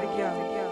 together.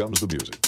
Comes the music.